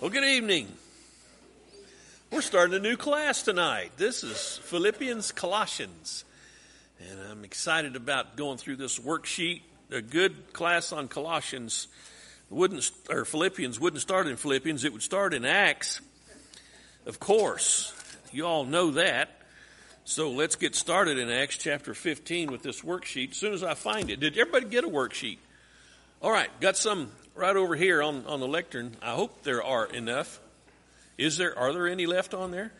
Well, good evening. We're starting a new class tonight. This is Philippians Colossians. And I'm excited about going through this worksheet. A good class on Colossians wouldn't, or Philippians wouldn't start in Philippians, it would start in Acts. Of course, you all know that. So let's get started in Acts chapter 15 with this worksheet as soon as I find it. Did everybody get a worksheet? All right, got some right over here on, on the lectern. I hope there are enough. Is there, are there any left on there?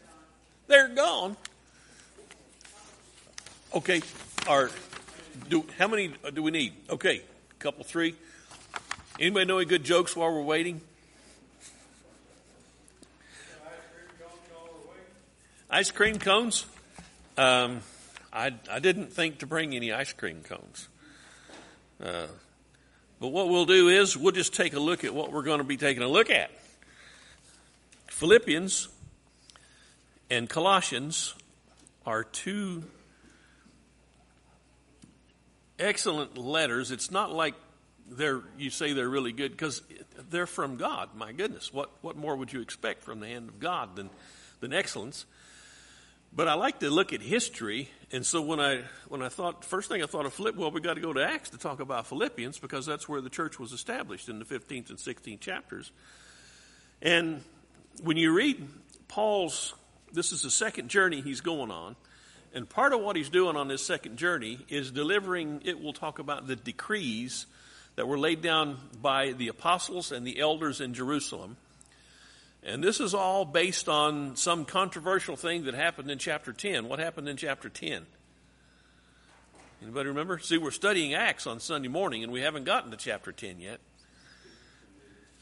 They're gone. Okay, are, do, how many do we need? Okay, a couple, three. Anybody know any good jokes while we're waiting? Ice cream cones? Um, I, I didn't think to bring any ice cream cones. Uh, but what we'll do is we'll just take a look at what we're going to be taking a look at. Philippians and Colossians are two excellent letters. It's not like they're you say they're really good because they're from God. My goodness, what what more would you expect from the hand of God than than excellence? But I like to look at history, and so when I when I thought first thing I thought of Philip, well, we got to go to Acts to talk about Philippians because that's where the church was established in the 15th and 16th chapters. And when you read Paul's, this is the second journey he's going on, and part of what he's doing on this second journey is delivering. It will talk about the decrees that were laid down by the apostles and the elders in Jerusalem and this is all based on some controversial thing that happened in chapter 10. What happened in chapter 10? Anybody remember? See, we're studying Acts on Sunday morning and we haven't gotten to chapter 10 yet.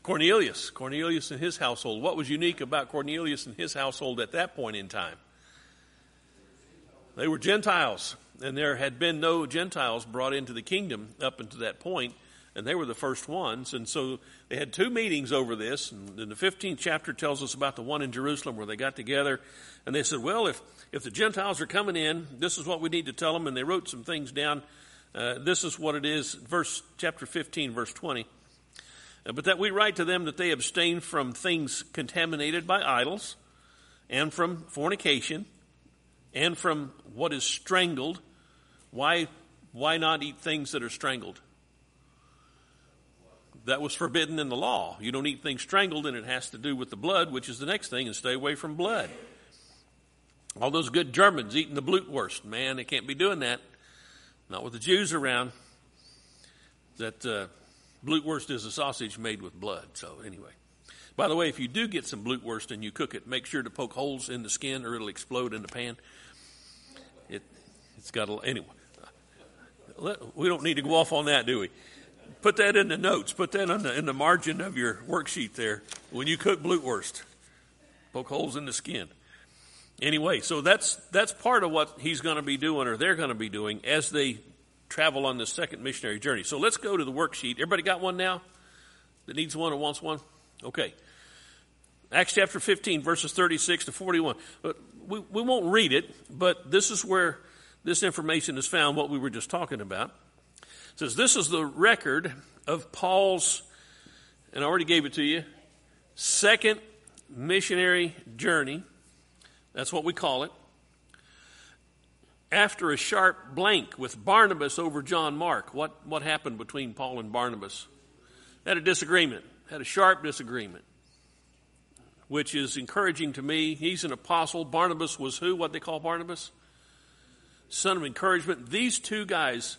Cornelius, Cornelius and his household. What was unique about Cornelius and his household at that point in time? They were Gentiles, and there had been no Gentiles brought into the kingdom up until that point and they were the first ones. And so they had two meetings over this. And the 15th chapter tells us about the one in Jerusalem where they got together and they said, well, if, if the Gentiles are coming in, this is what we need to tell them. And they wrote some things down. Uh, this is what it is, verse chapter 15, verse 20. Uh, but that we write to them that they abstain from things contaminated by idols and from fornication and from what is strangled. Why, why not eat things that are strangled? That was forbidden in the law. You don't eat things strangled, and it has to do with the blood, which is the next thing, and stay away from blood. All those good Germans eating the blutwurst, man, they can't be doing that. Not with the Jews around. That uh, blutwurst is a sausage made with blood. So anyway, by the way, if you do get some blutwurst and you cook it, make sure to poke holes in the skin, or it'll explode in the pan. It it's got a anyway. We don't need to go off on that, do we? Put that in the notes. Put that in the, in the margin of your worksheet there. When you cook blutwurst, poke holes in the skin. Anyway, so that's that's part of what he's going to be doing, or they're going to be doing as they travel on this second missionary journey. So let's go to the worksheet. Everybody got one now? That needs one or wants one? Okay. Acts chapter 15, verses 36 to 41. But we, we won't read it, but this is where this information is found, what we were just talking about says this is the record of Paul's, and I already gave it to you, second missionary journey. That's what we call it. After a sharp blank with Barnabas over John Mark, what, what happened between Paul and Barnabas? Had a disagreement, had a sharp disagreement, which is encouraging to me. He's an apostle. Barnabas was who? What they call Barnabas? Son of encouragement. These two guys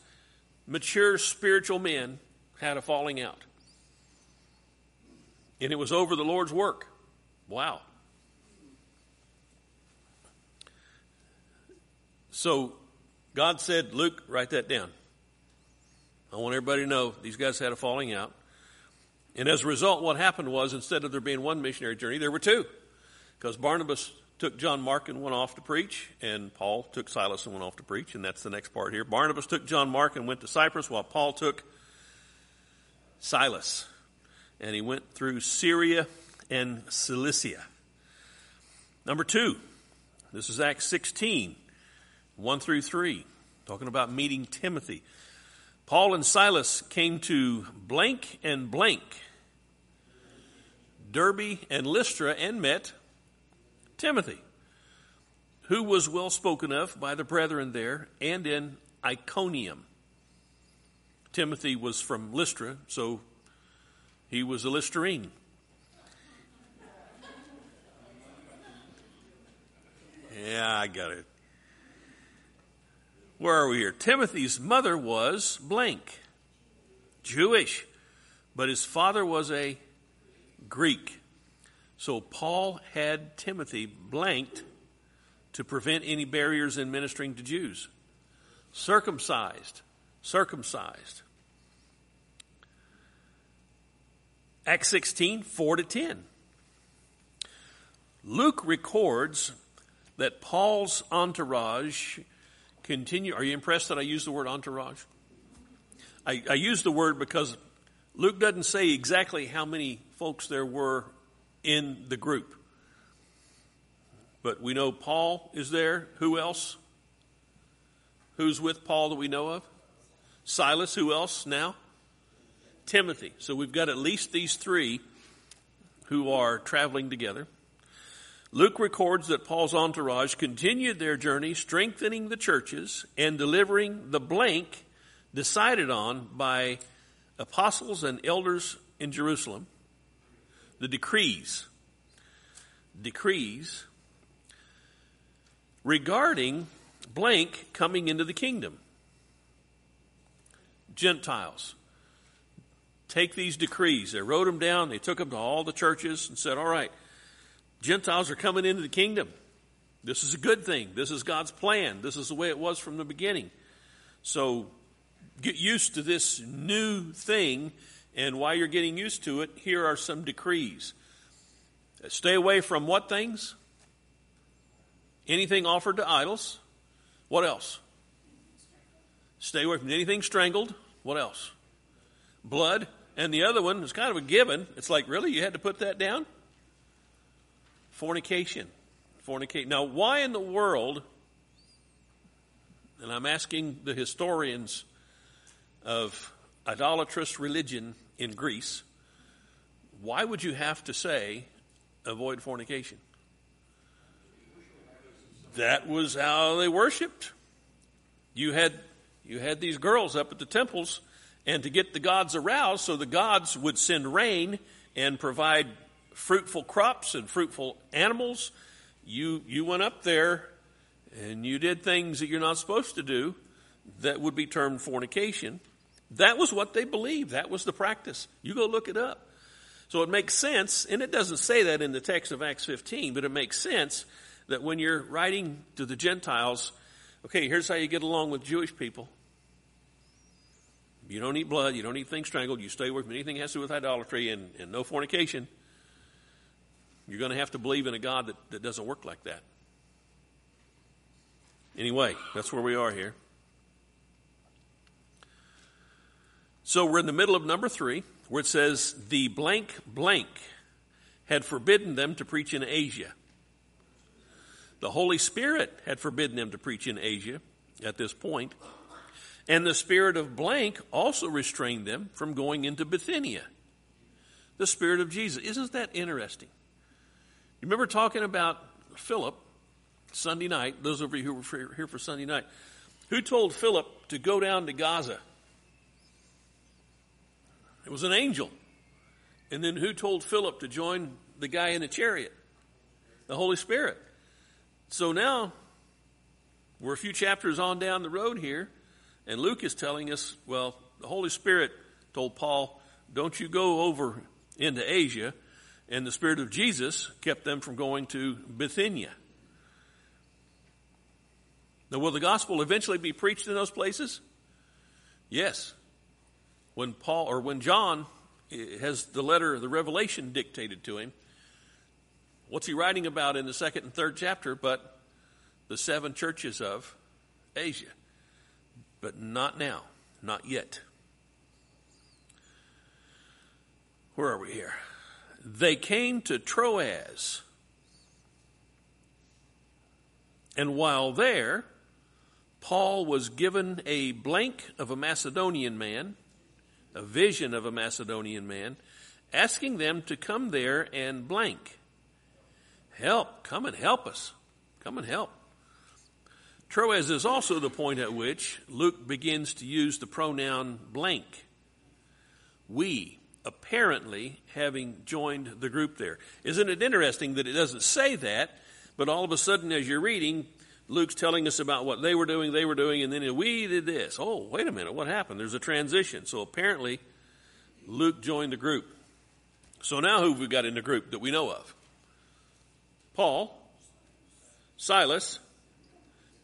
mature spiritual men had a falling out. And it was over the Lord's work. Wow. So God said, Luke, write that down. I want everybody to know these guys had a falling out. And as a result, what happened was instead of there being one missionary journey, there were two. Because Barnabas took John Mark and went off to preach, and Paul took Silas and went off to preach, and that's the next part here. Barnabas took John Mark and went to Cyprus, while Paul took Silas, and he went through Syria and Cilicia. Number two, this is Acts 16, 1 through 3, talking about meeting Timothy. Paul and Silas came to blank and blank Derbe and Lystra and met Timothy, who was well spoken of by the brethren there and in Iconium. Timothy was from Lystra, so he was a Listerine. Yeah, I got it. Where are we here? Timothy's mother was blank, Jewish, but his father was a Greek. So Paul had Timothy blanked to prevent any barriers in ministering to Jews. Circumcised, circumcised. Acts 16, 4 to 10. Luke records that Paul's entourage continue. Are you impressed that I use the word entourage? I, I use the word because Luke doesn't say exactly how many folks there were in the group. But we know Paul is there. Who else? Who's with Paul that we know of? Silas. Who else now? Timothy. So we've got at least these three who are traveling together. Luke records that Paul's entourage continued their journey, strengthening the churches and delivering the blank decided on by apostles and elders in Jerusalem, the decrees, decrees regarding blank coming into the kingdom. Gentiles. Take these decrees. They wrote them down. They took them to all the churches and said, all right, Gentiles are coming into the kingdom. This is a good thing. This is God's plan. This is the way it was from the beginning. So get used to this new thing. And while you're getting used to it, here are some decrees. Stay away from what things? Anything offered to idols. What else? Stay away from anything strangled. What else? Blood. And the other one is kind of a given. It's like, really? You had to put that down? Fornication. Fornicate. Now, why in the world, and I'm asking the historians of idolatrous religion in Greece, why would you have to say avoid fornication? That was how they worshiped. You had you had these girls up at the temples and to get the gods aroused so the gods would send rain and provide fruitful crops and fruitful animals, you, you went up there and you did things that you're not supposed to do that would be termed fornication. That was what they believed. That was the practice. You go look it up. So it makes sense, and it doesn't say that in the text of Acts 15, but it makes sense that when you're writing to the Gentiles, okay, here's how you get along with Jewish people. You don't eat blood, you don't eat things strangled, you stay away from anything that has to do with idolatry and, and no fornication. You're going to have to believe in a God that, that doesn't work like that. Anyway, that's where we are here. So we're in the middle of number three, where it says, the blank blank had forbidden them to preach in Asia. The Holy Spirit had forbidden them to preach in Asia at this point, and the spirit of blank also restrained them from going into Bithynia. The spirit of Jesus. Isn't that interesting? You remember talking about Philip Sunday night, those of you who were here for Sunday night, who told Philip to go down to Gaza? It was an angel. And then who told Philip to join the guy in the chariot? The Holy Spirit. So now we're a few chapters on down the road here, and Luke is telling us, well, the Holy Spirit told Paul, don't you go over into Asia and the Spirit of Jesus kept them from going to Bithynia. Now, will the gospel eventually be preached in those places? Yes. When Paul or when John eh, has the letter, of the revelation dictated to him, what's he writing about in the second and third chapter but the seven churches of Asia? But not now, not yet. Where are we here? they came to Troas. And while there, Paul was given a blank of a Macedonian man, a vision of a Macedonian man, asking them to come there and blank. Help, come and help us. Come and help. Troas is also the point at which Luke begins to use the pronoun blank. We, apparently having joined the group there. Isn't it interesting that it doesn't say that, but all of a sudden as you're reading, Luke's telling us about what they were doing, they were doing, and then we did this. Oh, wait a minute, what happened? There's a transition. So apparently, Luke joined the group. So now who have we got in the group that we know of? Paul, Silas,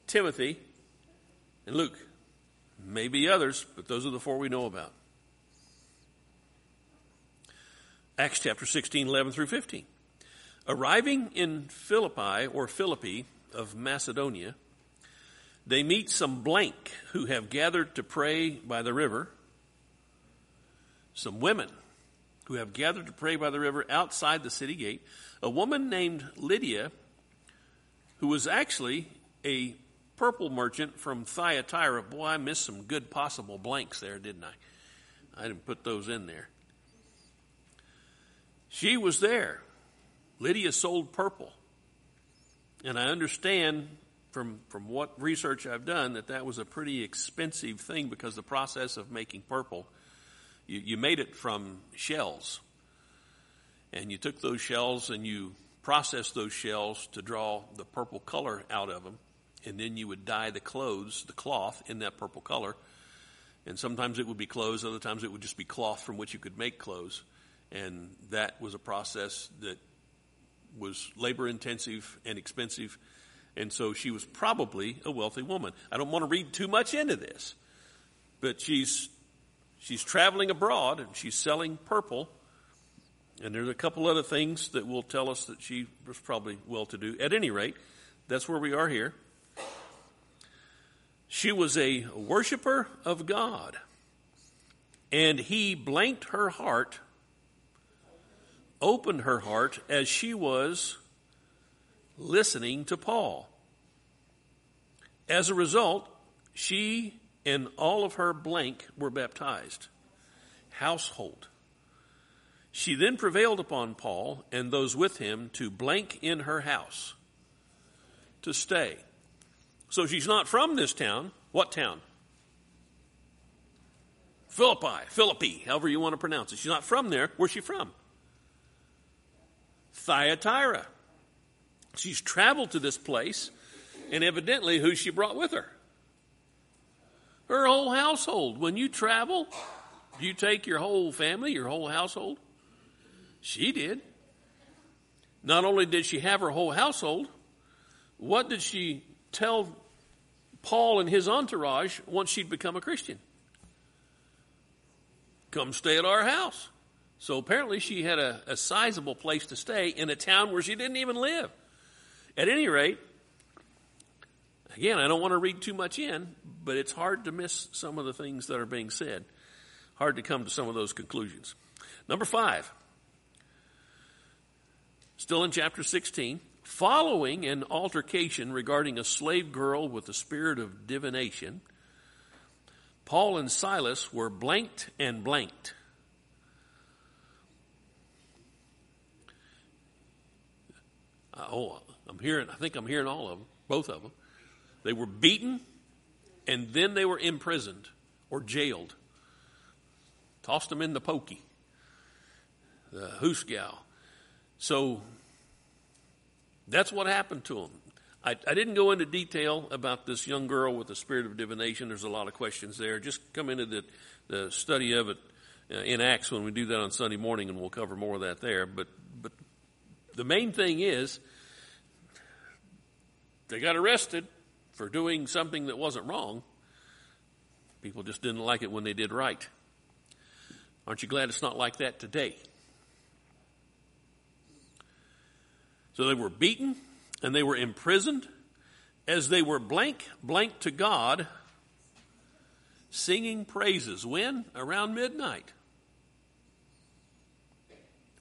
Timothy, and Luke. Maybe others, but those are the four we know about. Acts chapter 16, 11 through 15. Arriving in Philippi or Philippi of Macedonia, they meet some blank who have gathered to pray by the river, some women who have gathered to pray by the river outside the city gate, a woman named Lydia, who was actually a purple merchant from Thyatira. Boy, I missed some good possible blanks there, didn't I? I didn't put those in there. She was there. Lydia sold purple. And I understand from, from what research I've done that that was a pretty expensive thing because the process of making purple, you, you made it from shells. And you took those shells and you processed those shells to draw the purple color out of them and then you would dye the clothes, the cloth, in that purple color. And sometimes it would be clothes, other times it would just be cloth from which you could make clothes. And that was a process that was labor intensive and expensive. And so she was probably a wealthy woman. I don't want to read too much into this, but she's, she's traveling abroad and she's selling purple. And there's a couple other things that will tell us that she was probably well to do. At any rate, that's where we are here. She was a worshiper of God. And he blanked her heart, opened her heart as she was listening to Paul. As a result, she and all of her blank were baptized. Household. She then prevailed upon Paul and those with him to blank in her house, to stay. So she's not from this town. What town? Philippi, Philippi, however you want to pronounce it. She's not from there. Where's she from? Thyatira. She's traveled to this place, and evidently, who she brought with her? Her whole household. When you travel, do you take your whole family, your whole household? She did. Not only did she have her whole household, what did she tell Paul and his entourage once she'd become a Christian. Come stay at our house. So apparently she had a, a sizable place to stay in a town where she didn't even live. At any rate, again, I don't want to read too much in, but it's hard to miss some of the things that are being said. Hard to come to some of those conclusions. Number five, still in chapter 16, Following an altercation regarding a slave girl with the spirit of divination, Paul and Silas were blanked and blanked. Uh, oh, I'm hearing, I think I'm hearing all of them, both of them. They were beaten and then they were imprisoned or jailed. Tossed them in the pokey, the hoosgow. So that's what happened to them. I, I, didn't go into detail about this young girl with the spirit of divination. There's a lot of questions there. Just come into the, the study of it uh, in Acts when we do that on Sunday morning, and we'll cover more of that there. But, but the main thing is they got arrested for doing something that wasn't wrong. People just didn't like it when they did right. Aren't you glad it's not like that today? So they were beaten and they were imprisoned as they were blank, blank to God, singing praises. When? Around midnight.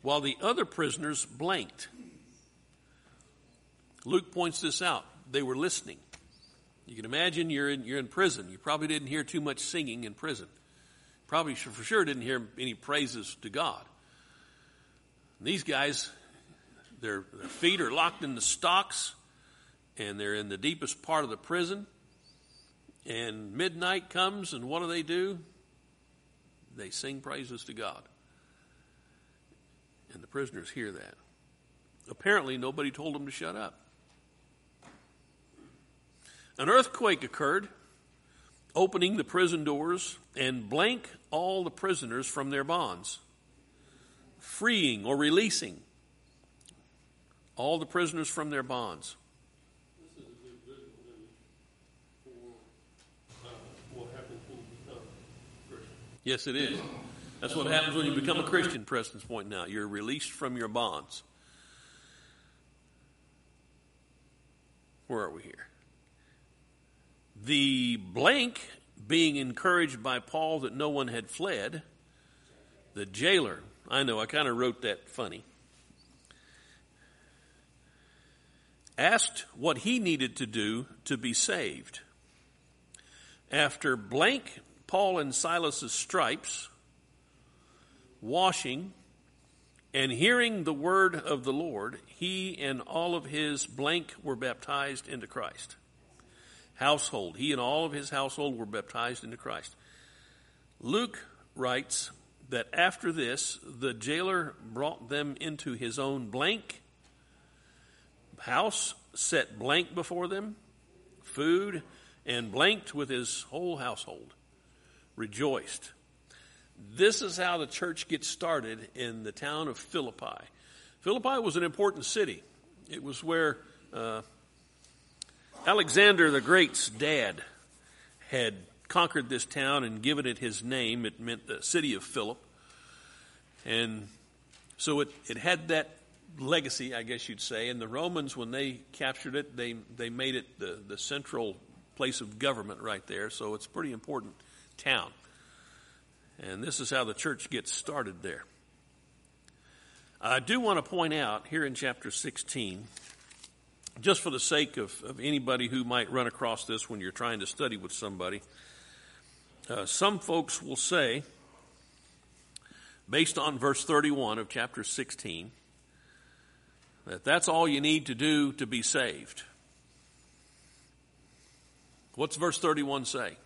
While the other prisoners blanked. Luke points this out. They were listening. You can imagine you're in, you're in prison. You probably didn't hear too much singing in prison. Probably for sure didn't hear any praises to God. And these guys, their, their feet are locked in the stocks, and they're in the deepest part of the prison. And midnight comes, and what do they do? They sing praises to God. And the prisoners hear that. Apparently, nobody told them to shut up. An earthquake occurred, opening the prison doors and blank all the prisoners from their bonds, freeing or releasing all the prisoners from their bonds. Yes, it is. That's what happens when you become a Christian, Preston's pointing out. You're released from your bonds. Where are we here? The blank being encouraged by Paul that no one had fled, the jailer, I know, I kind of wrote that funny, asked what he needed to do to be saved. After blank Paul and Silas's stripes, washing, and hearing the word of the Lord, he and all of his blank were baptized into Christ. Household, he and all of his household were baptized into Christ. Luke writes that after this, the jailer brought them into his own blank house, set blank before them, food, and blanked with his whole household. Rejoiced. This is how the church gets started in the town of Philippi. Philippi was an important city. It was where uh, Alexander the Great's dad had conquered this town and given it his name. It meant the city of Philip. And so it, it had that legacy, I guess you'd say. And the Romans, when they captured it, they, they made it the, the central place of government right there. So it's a pretty important town. And this is how the church gets started there. I do want to point out here in chapter 16, just for the sake of, of anybody who might run across this when you're trying to study with somebody, uh, some folks will say, based on verse 31 of chapter 16, that that's all you need to do to be saved. What's verse 31 say?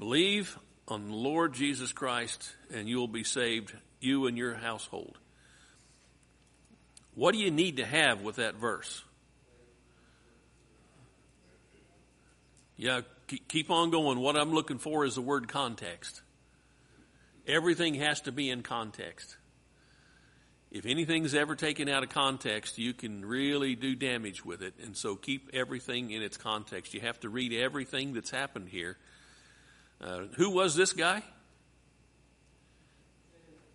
Believe on the Lord Jesus Christ and you will be saved, you and your household. What do you need to have with that verse? Yeah, keep on going. What I'm looking for is the word context. Everything has to be in context. If anything's ever taken out of context, you can really do damage with it. And so keep everything in its context. You have to read everything that's happened here uh, who was this guy?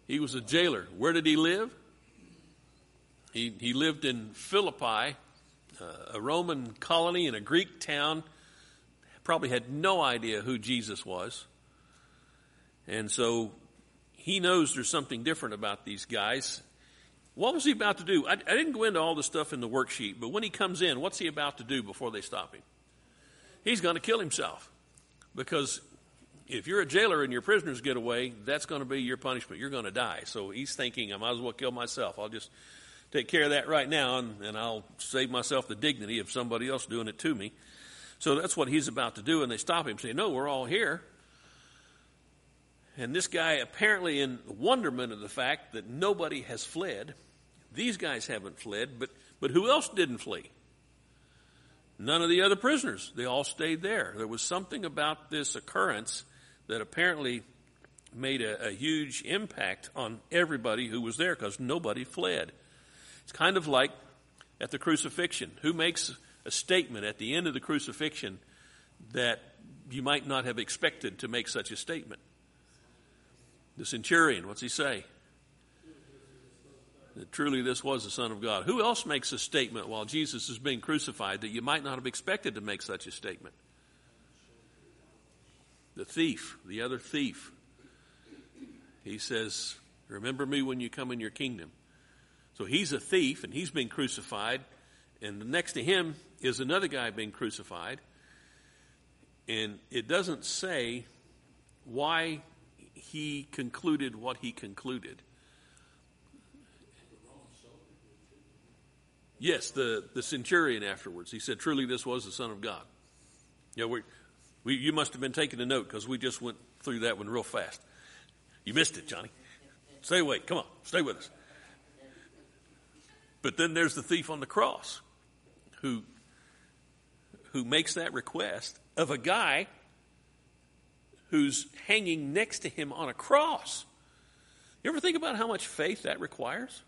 He was a jailer. Where did he live? He, he lived in Philippi, uh, a Roman colony in a Greek town. Probably had no idea who Jesus was. And so he knows there's something different about these guys. What was he about to do? I, I didn't go into all the stuff in the worksheet, but when he comes in, what's he about to do before they stop him? He's going to kill himself because if you're a jailer and your prisoners get away, that's going to be your punishment. You're going to die. So he's thinking, I might as well kill myself. I'll just take care of that right now, and, and I'll save myself the dignity of somebody else doing it to me. So that's what he's about to do, and they stop him, say, No, we're all here. And this guy, apparently in wonderment of the fact that nobody has fled, these guys haven't fled, but, but who else didn't flee? None of the other prisoners. They all stayed there. There was something about this occurrence that apparently made a, a huge impact on everybody who was there because nobody fled. It's kind of like at the crucifixion. Who makes a statement at the end of the crucifixion that you might not have expected to make such a statement? The centurion, what's he say? That truly this was the Son of God. Who else makes a statement while Jesus is being crucified that you might not have expected to make such a statement? The thief, the other thief. He says, Remember me when you come in your kingdom. So he's a thief and he's been crucified. And next to him is another guy being crucified. And it doesn't say why he concluded what he concluded. Yes, the, the centurion afterwards. He said, Truly, this was the Son of God. Yeah, we, we, you must have been taking a note because we just went through that one real fast. You missed it, Johnny. Stay awake. Come on, stay with us. But then there's the thief on the cross who, who makes that request of a guy who's hanging next to him on a cross. You ever think about how much faith that requires?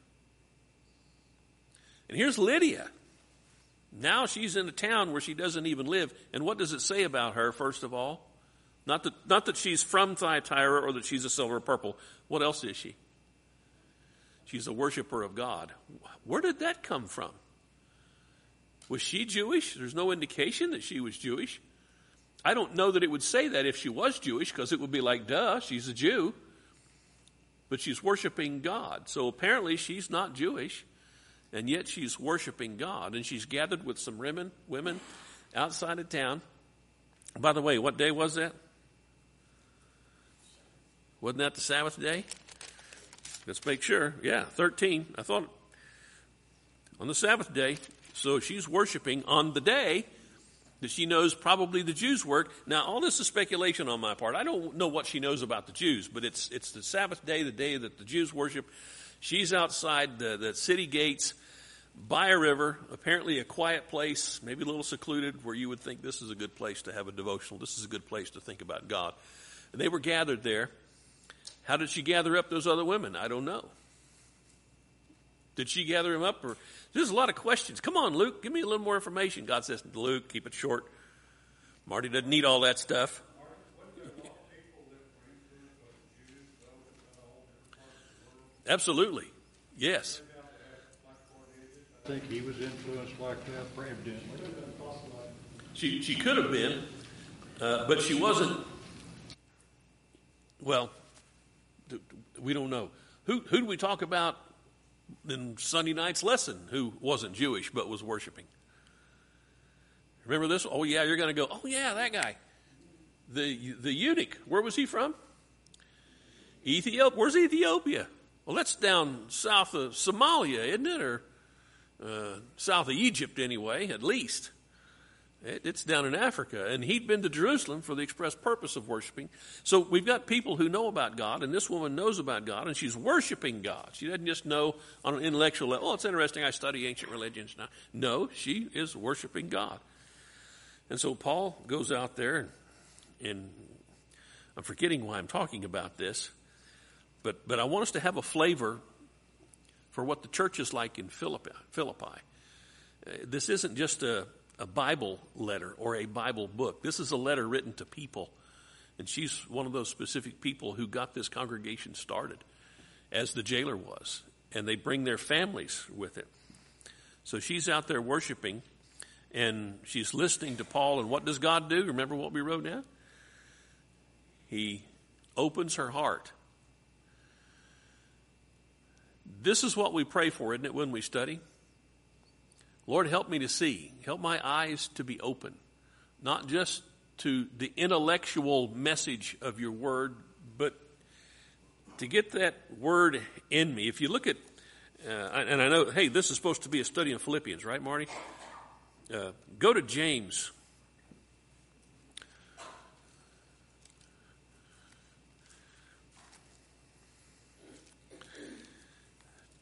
And here's Lydia. Now she's in a town where she doesn't even live. And what does it say about her, first of all? Not that, not that she's from Thyatira or that she's a silver purple. What else is she? She's a worshiper of God. Where did that come from? Was she Jewish? There's no indication that she was Jewish. I don't know that it would say that if she was Jewish, because it would be like, duh, she's a Jew. But she's worshiping God. So apparently she's not Jewish and yet she's worshiping God. And she's gathered with some women, women outside of town. By the way, what day was that? Wasn't that the Sabbath day? Let's make sure. Yeah, 13. I thought on the Sabbath day. So she's worshiping on the day that she knows probably the Jews work. Now, all this is speculation on my part. I don't know what she knows about the Jews, but it's, it's the Sabbath day, the day that the Jews worship. She's outside the, the city gates by a river, apparently a quiet place, maybe a little secluded, where you would think this is a good place to have a devotional. This is a good place to think about God. And they were gathered there. How did she gather up those other women? I don't know. Did she gather them up? Or there's a lot of questions. Come on, Luke, give me a little more information. God says, Luke, keep it short. Marty doesn't need all that stuff. Absolutely. Yes. I think he was influenced like that, evidently. She, she could have been, uh, but she wasn't. Well, we don't know. Who, who do we talk about in Sunday night's lesson who wasn't Jewish but was worshiping? Remember this? Oh, yeah, you're going to go, oh, yeah, that guy. The, the eunuch, where was he from? Ethiopia. Where's Ethiopia? Well, that's down south of Somalia, isn't it? Or uh, south of Egypt, anyway, at least. It, it's down in Africa. And he'd been to Jerusalem for the express purpose of worshiping. So we've got people who know about God, and this woman knows about God, and she's worshiping God. She doesn't just know on an intellectual level, oh, it's interesting, I study ancient religions now. No, she is worshiping God. And so Paul goes out there, and, and I'm forgetting why I'm talking about this. But, but I want us to have a flavor for what the church is like in Philippi. Philippi. Uh, this isn't just a, a Bible letter or a Bible book. This is a letter written to people. And she's one of those specific people who got this congregation started, as the jailer was. And they bring their families with it. So she's out there worshiping, and she's listening to Paul. And what does God do? Remember what we wrote down? He opens her heart this is what we pray for, isn't it, when we study? Lord, help me to see. Help my eyes to be open, not just to the intellectual message of your word, but to get that word in me. If you look at, uh, and I know, hey, this is supposed to be a study in Philippians, right, Marty? Uh, go to James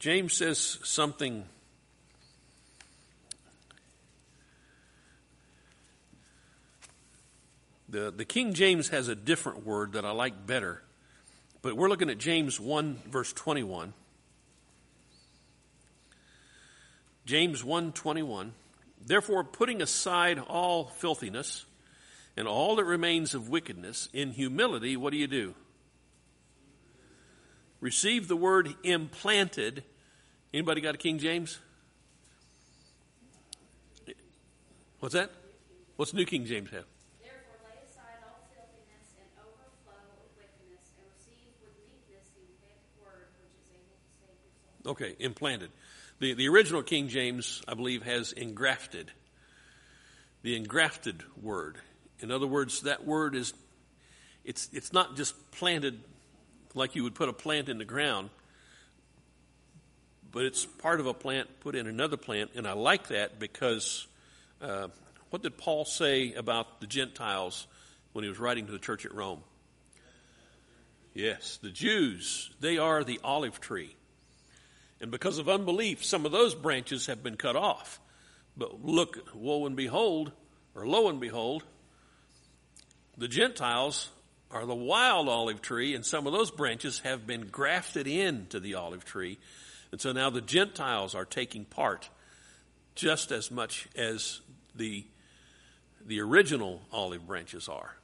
James says something The, the King James has a different word that I like better, but we're looking at James 1, verse 21. James 1 21. Therefore, putting aside all filthiness and all that remains of wickedness, in humility, what do you do? Receive the word implanted. Anybody got a King James? What's that? What's New King James have? Therefore, lay aside all filthiness and overflow of wickedness, and receive with meekness the implanted word, which is able to save your soul. Okay, implanted. The, the original King James, I believe, has engrafted. The engrafted word. In other words, that word is, it's, it's not just planted like you would put a plant in the ground, but it's part of a plant put in another plant, and I like that because uh, what did Paul say about the Gentiles when he was writing to the church at Rome? Yes, the Jews, they are the olive tree. And because of unbelief, some of those branches have been cut off. But look, woe and behold, or lo and behold, the Gentiles are the wild olive tree, and some of those branches have been grafted into the olive tree. And so now the Gentiles are taking part just as much as the, the original olive branches are.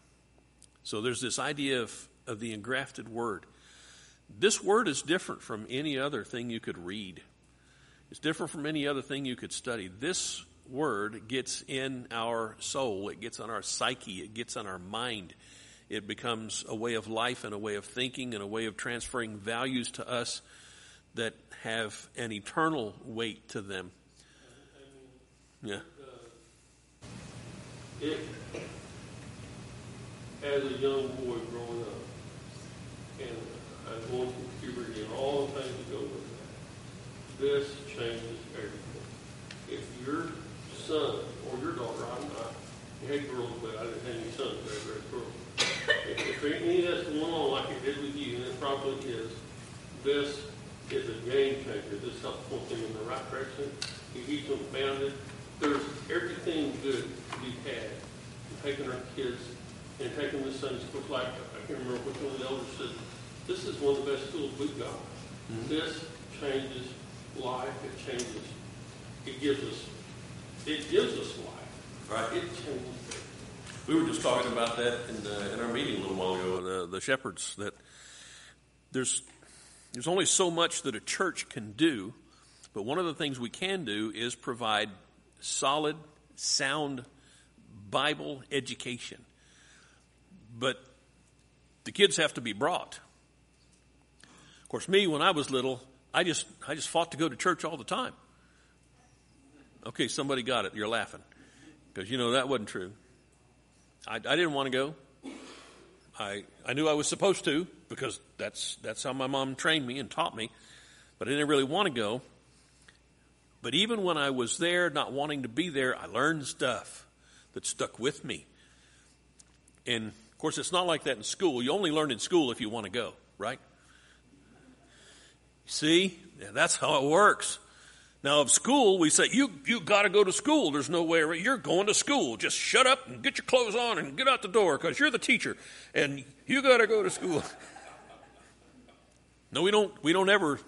So there's this idea of, of the engrafted word. This word is different from any other thing you could read. It's different from any other thing you could study. This word gets in our soul, it gets on our psyche, it gets on our mind. It becomes a way of life and a way of thinking and a way of transferring values to us that have an eternal weight to them. Yeah. It, as a young boy growing up, and I'm going through puberty and all the things that go with that, this changes everything. If your son or your daughter, I'm not, I hate girls, but I didn't have any sons, they're very girls. If, if any of that's going on like it did with you, and it probably is, this is a game changer. This helps point them in the right direction. It keeps them bounded. There's everything good to be had in taking our kids and taking them to Sunday school. Like, I can't remember which one of the elders said, this is one of the best schools we've got. This changes life. It changes. It gives us. It gives us life. Right. It changes. We were just talking about that in, uh, in our meeting a little while ago, the, the shepherds, that there's, there's only so much that a church can do, but one of the things we can do is provide solid, sound Bible education. But the kids have to be brought. Of course, me, when I was little, I just, I just fought to go to church all the time. Okay, somebody got it. You're laughing. Because you know that wasn't true. I, I didn't want to go. I, I knew I was supposed to because that's, that's how my mom trained me and taught me, but I didn't really want to go. But even when I was there, not wanting to be there, I learned stuff that stuck with me. And of course, it's not like that in school. You only learn in school if you want to go, right? See, yeah, that's how it works. Now, of school, we say, you, you gotta go to school. There's no way around. You're going to school. Just shut up and get your clothes on and get out the door because you're the teacher and you gotta go to school. No, we don't, we don't ever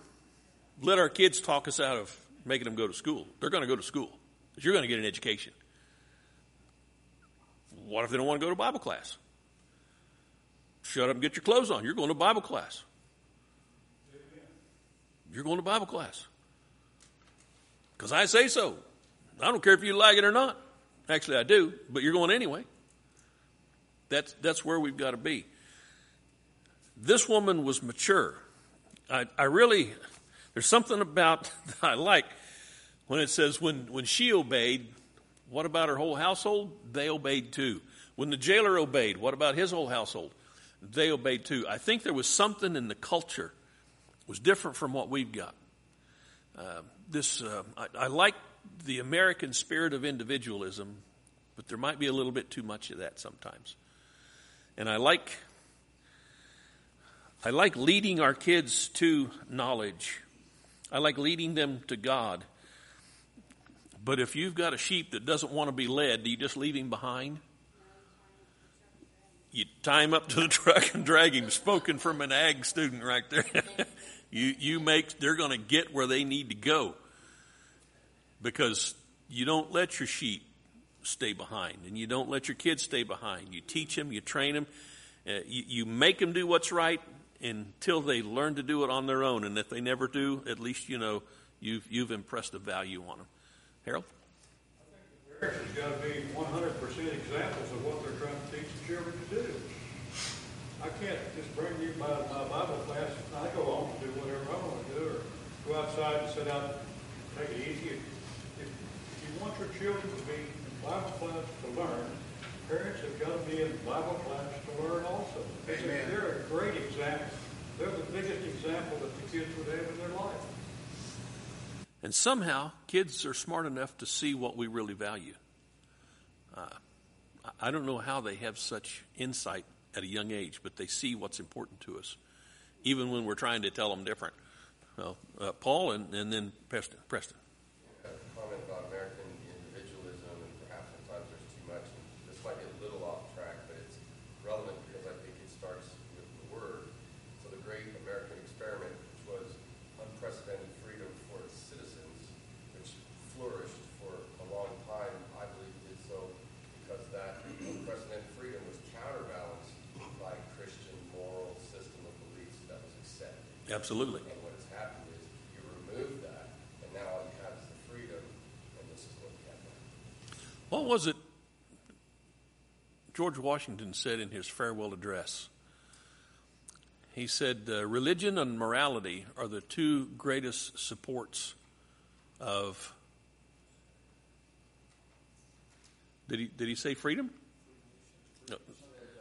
let our kids talk us out of making them go to school. They're gonna go to school because you're gonna get an education. What if they don't want to go to Bible class? Shut up and get your clothes on. You're going to Bible class. You're going to Bible class. Because I say so. I don't care if you like it or not. Actually, I do, but you're going anyway. That's, that's where we've got to be. This woman was mature. I, I really, there's something about that I like when it says when, when she obeyed, what about her whole household? They obeyed too. When the jailer obeyed, what about his whole household? They obeyed too. I think there was something in the culture was different from what we've got. Uh, this uh, I, I, like the American spirit of individualism, but there might be a little bit too much of that sometimes. And I like I like leading our kids to knowledge. I like leading them to God. But if you've got a sheep that doesn't want to be led, do you just leave him behind? You tie him up to the truck and drag him. Spoken from an ag student right there. you, you make, they're going to get where they need to go because you don't let your sheep stay behind and you don't let your kids stay behind. You teach them, you train them, uh, you, you make them do what's right until they learn to do it on their own. And if they never do, at least you know you've, you've impressed a value on them. Harold? I think the parents has got to be one hundred percent examples of what they're trying to teach the children to do. I can't just bring you my, my Bible class, I go on to do whatever I want to do, or go outside and sit out, take it easy. If, if you want your children to be in Bible class to learn, parents have got to be in Bible class to learn also. They're- Amen. They're a great example. they're the biggest example that the kids would have in their life. And somehow, kids are smart enough to see what we really value. Uh, I don't know how they have such insight at a young age, but they see what's important to us, even when we're trying to tell them different. Well, uh, Paul and, and then Preston. Preston. a comment about American individualism, and perhaps sometimes there's too much. And this might get a little off track, but it's relevant because I think it starts with the word. So the great American experiment, which was unprecedented freedom for its citizens, which flourished for a long time, I believe did so because that unprecedented freedom was counterbalanced by Christian moral system of beliefs that was accepted. Absolutely. And what has happened is you remove that, and now all you have is the freedom, and this is what we have now. What was it George Washington said in his farewell address? He said, uh, Religion and morality are the two greatest supports of. Did he, did he say freedom? No.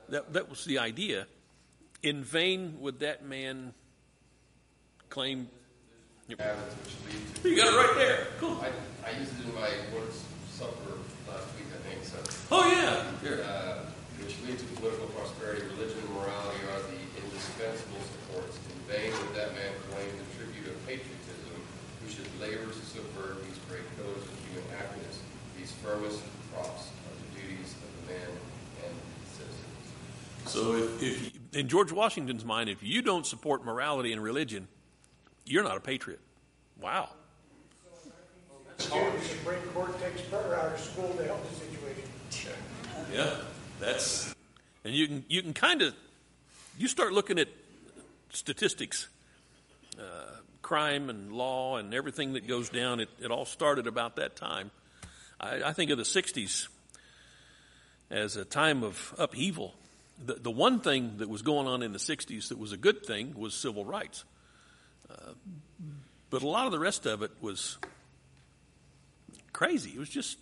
That, that was the idea. In vain would that man claim. Habits which. You got it right there. Cool. I, I used it in my Lord's Supper last week, I think, so. Oh, yeah. Here. Uh, which lead to political prosperity, religion and morality are the indispensable supports. In vain would that man claim the tribute of patriotism, who should labor to subvert these great pillars of human happiness. These firmest props are the duties of the man and citizens. So, if, if in George Washington's mind, if you don't support morality and religion, you're not a patriot. Wow. Next year, the Supreme Court takes prayer out of school to help the situation. Yeah, that's. And you can you can kind of you start looking at statistics, uh, crime and law and everything that goes down. It it all started about that time. I, I think of the '60s as a time of upheaval. The the one thing that was going on in the '60s that was a good thing was civil rights. But a lot of the rest of it was crazy. It was just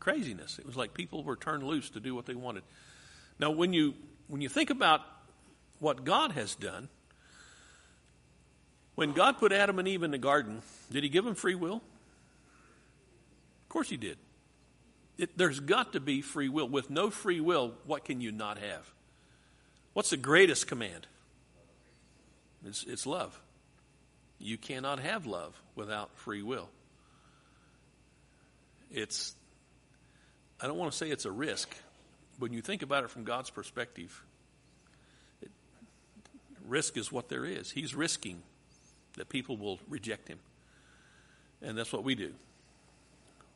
craziness. It was like people were turned loose to do what they wanted. Now, when you when you think about what God has done, when God put Adam and Eve in the garden, did He give them free will? Of course, He did. It, there's got to be free will. With no free will, what can you not have? What's the greatest command? It's, it's love. You cannot have love without free will. It's, I don't want to say it's a risk, when you think about it from God's perspective, it, risk is what there is. He's risking that people will reject him. And that's what we do.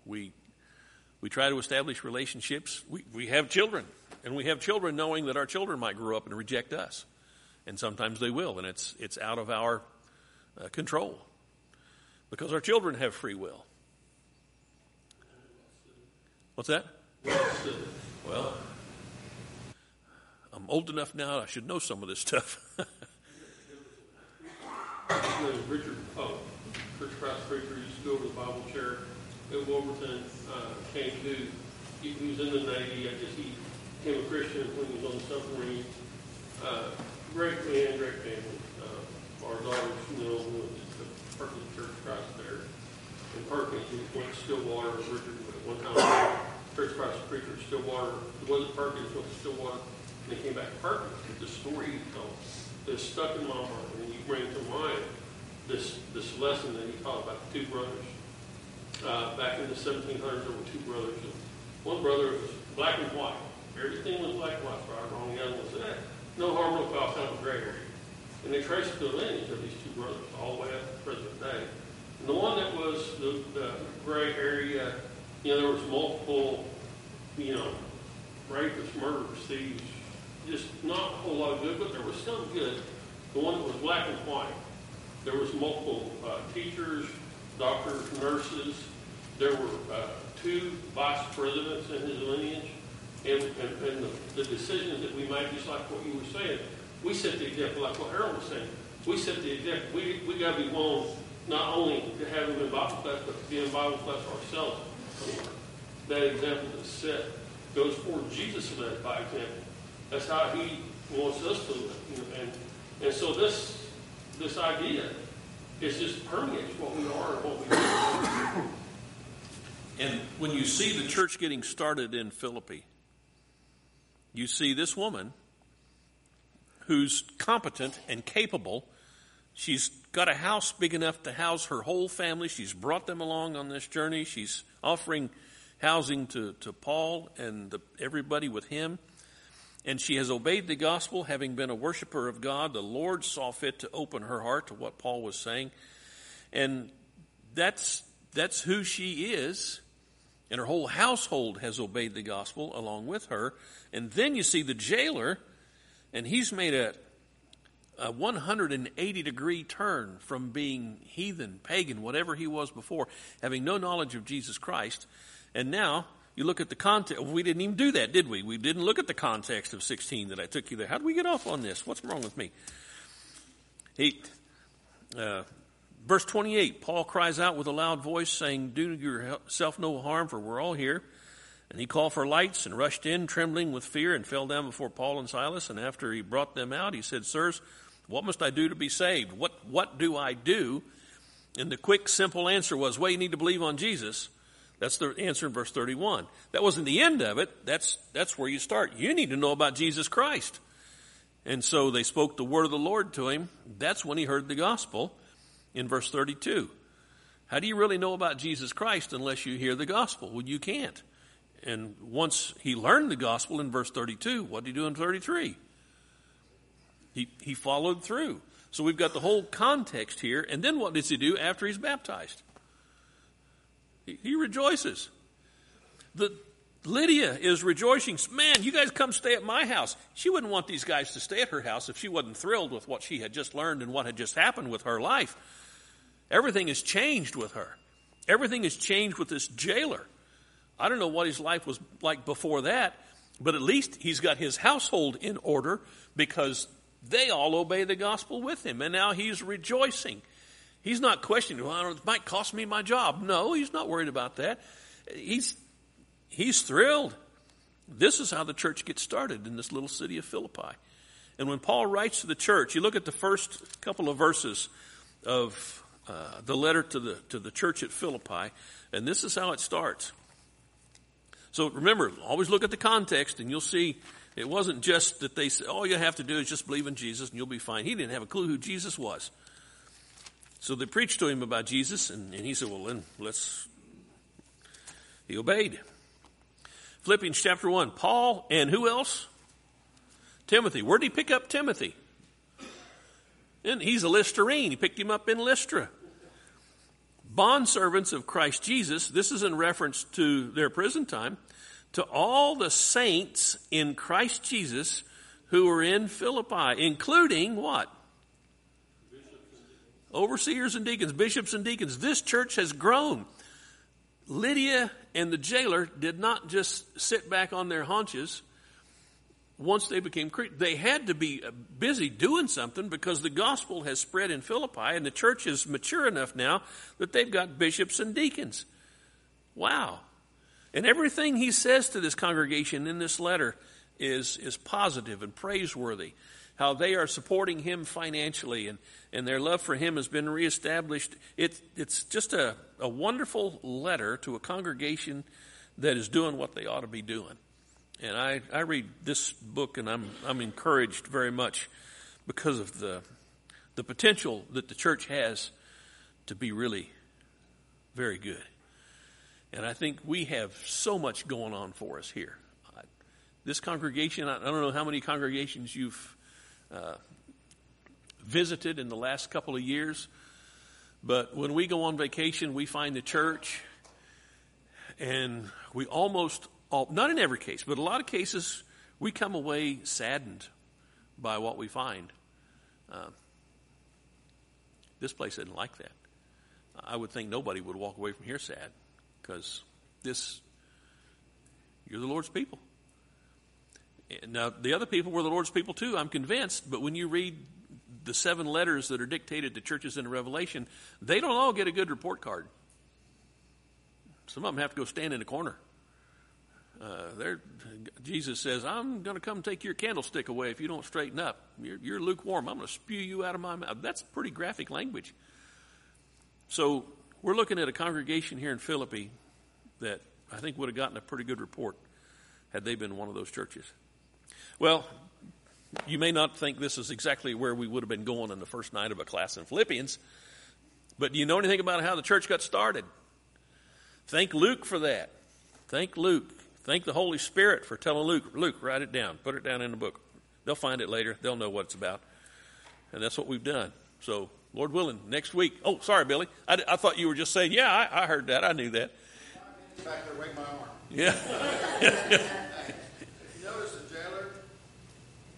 We, we try to establish relationships. We, we have children, and we have children knowing that our children might grow up and reject us. And sometimes they will, and it's, it's out of our uh, control because our children have free will. What's that? Well, I'm old enough now, I should know some of this stuff. Richard Poe, Church Christ preacher, used to go to the Bible chair Wolverton, uh, came to, he, he was in the Navy, I guess he became a Christian when he was on the submarine. Uh, great man, great family. Our daughter, Chanel, went to Perkins Church Christ there. In Perkins, we went to Stillwater, Richard, at one time, Church Christ preacher, Stillwater, it wasn't Perkins, went to Stillwater, and they came back to Perkins, but the story he told, that stuck in my mind, and you bring to mind this, this lesson that he taught about two brothers. Uh, back in the 1700s, there were two brothers. And one brother was black and white. Everything was black and white, right wrong. The other one said, eh, no harm, no foul, kind of gray area. And they traced the lineage of these two brothers all the way up to present day. And the one that was the, the gray area, you know, there was multiple, you know, rapists, murderers, thieves, just not a whole lot of good, but there was some good. The one that was black and white, there was multiple uh, teachers, doctors, nurses. There were uh, two vice presidents in his lineage. And, and, and the, the decisions that we made, just like what you were saying, we set the example, like what Harold was saying. We set the example. We, we got to be willing not only to have them in Bible class, but to be in Bible class ourselves. That example that's set goes forward. Jesus led by example. That's how he wants us to live. You know, and, and so this this idea. is just permeates what we are and what we do. And when you see the church getting started in Philippi, you see this woman who's competent and capable. She's got a house big enough to house her whole family. She's brought them along on this journey. She's offering housing to, to Paul and the, everybody with him. And she has obeyed the gospel, having been a worshiper of God. The Lord saw fit to open her heart to what Paul was saying. And that's, that's who she is. And her whole household has obeyed the gospel along with her. And then you see the jailer, and he's made a, a 180 degree turn from being heathen, pagan, whatever he was before, having no knowledge of Jesus Christ. And now you look at the context. We didn't even do that, did we? We didn't look at the context of 16 that I took you there. How did we get off on this? What's wrong with me? He, uh, verse 28, Paul cries out with a loud voice, saying, Do yourself no harm, for we're all here. And he called for lights and rushed in, trembling with fear, and fell down before Paul and Silas. And after he brought them out, he said, Sirs, what must I do to be saved? What, what do I do? And the quick, simple answer was, Well, you need to believe on Jesus. That's the answer in verse 31. That wasn't the end of it. That's, that's where you start. You need to know about Jesus Christ. And so they spoke the word of the Lord to him. That's when he heard the gospel in verse 32. How do you really know about Jesus Christ unless you hear the gospel? Well, you can't. And once he learned the gospel in verse 32, what did he do in 33? He, he followed through. So we've got the whole context here. And then what does he do after he's baptized? He, he rejoices. The, Lydia is rejoicing. Man, you guys come stay at my house. She wouldn't want these guys to stay at her house if she wasn't thrilled with what she had just learned and what had just happened with her life. Everything has changed with her. Everything has changed with this jailer. I don't know what his life was like before that, but at least he's got his household in order because they all obey the gospel with him. And now he's rejoicing. He's not questioning, well, it might cost me my job. No, he's not worried about that. He's, he's thrilled. This is how the church gets started in this little city of Philippi. And when Paul writes to the church, you look at the first couple of verses of uh, the letter to the, to the church at Philippi, and this is how it starts. So remember, always look at the context, and you'll see it wasn't just that they said, all you have to do is just believe in Jesus and you'll be fine. He didn't have a clue who Jesus was. So they preached to him about Jesus, and, and he said, well, then let's. He obeyed. Philippians chapter 1. Paul and who else? Timothy. Where did he pick up Timothy? And he's a Listerine. He picked him up in Lystra. Bondservants of Christ Jesus. This is in reference to their prison time. To all the saints in Christ Jesus who are in Philippi, including what? overseers and deacons, bishops and deacons. This church has grown. Lydia and the jailer did not just sit back on their haunches once they became Christians. They had to be uh, busy doing something because the gospel has spread in Philippi and the church is mature enough now that they've got bishops and deacons. Wow. And everything he says to this congregation in this letter is, is positive and praiseworthy how they are supporting him financially and, and their love for him has been reestablished. It, it's just a, a wonderful letter to a congregation that is doing what they ought to be doing. And I, I read this book and I'm, I'm encouraged very much because of the, the potential that the church has to be really very good. And I think we have so much going on for us here. This congregation, I don't know how many congregations you've uh, visited in the last couple of years. But when we go on vacation, we find the church, and we almost, all, not in every case, but a lot of cases, we come away saddened by what we find. Uh, this place isn't like that. I would think nobody would walk away from here sad because this, you're the Lord's people. Now, the other people were the Lord's people too, I'm convinced, but when you read the seven letters that are dictated to churches in Revelation, they don't all get a good report card. Some of them have to go stand in a corner Uh, Jesus says, I'm going to come take your candlestick away if you don't straighten up. You're, you're lukewarm. I'm going to spew you out of my mouth. That's pretty graphic language. So we're looking at a congregation here in Philippi that I think would have gotten a pretty good report had they been one of those churches. Well, you may not think this is exactly where we would have been going in the first night of a class in Philippians, but do you know anything about how the church got started? Thank Luke for that. Thank Luke. Thank the Holy Spirit for telling Luke, Luke, write it down. Put it down in the book. They'll find it later. They'll know what it's about. And that's what we've done. So, Lord willing, next week. Oh, sorry, Billy. I, I thought you were just saying, yeah, I, I heard that. I knew that. Back there, wave my arm. Yeah. You notice the jailer,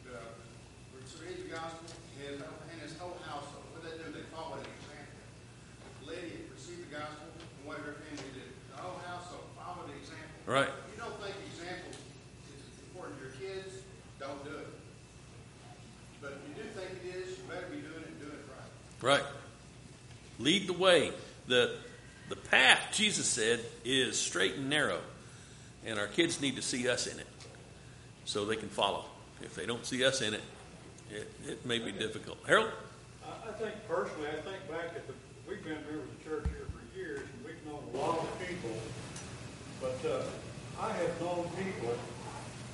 uh, received the gospel, his, and his whole household, what they do, they follow an example. The lady received the gospel, and what her family did, the whole household followed the example. Right. If you don't think example is important to your kids, don't do it. But if you do think it is, you better be doing it and doing it right. Lead the way. The the path, Jesus said, is straight and narrow. And our kids need to see us in it so they can follow. If they don't see us in it, it, it may be difficult. Harold? I, I think personally, I think back at the, we've been here with the church here for years, and we've known a lot of people. But, uh, I have known people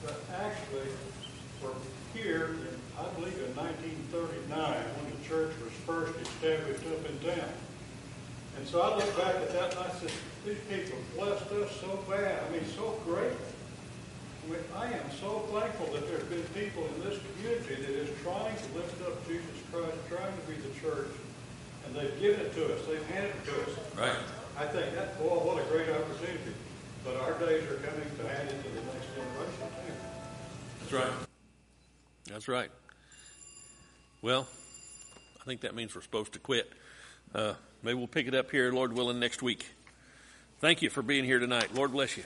that actually were here in, I believe in nineteen thirty-nine, when the church was first established up in town. And so I look back at that and I said, these people blessed us so bad, I mean, so. I mean, I am so thankful that there's been people in this community that is trying to lift up Jesus Christ, trying to be the church, and they've given it to us, they've handed it to us. Right. I think that, boy, what a great opportunity. But our days are coming to hand it to the next generation too. That's right. That's right. Well, I think that means we're supposed to quit. Uh, maybe we'll pick it up here, Lord willing, next week. Thank you for being here tonight. Lord bless you.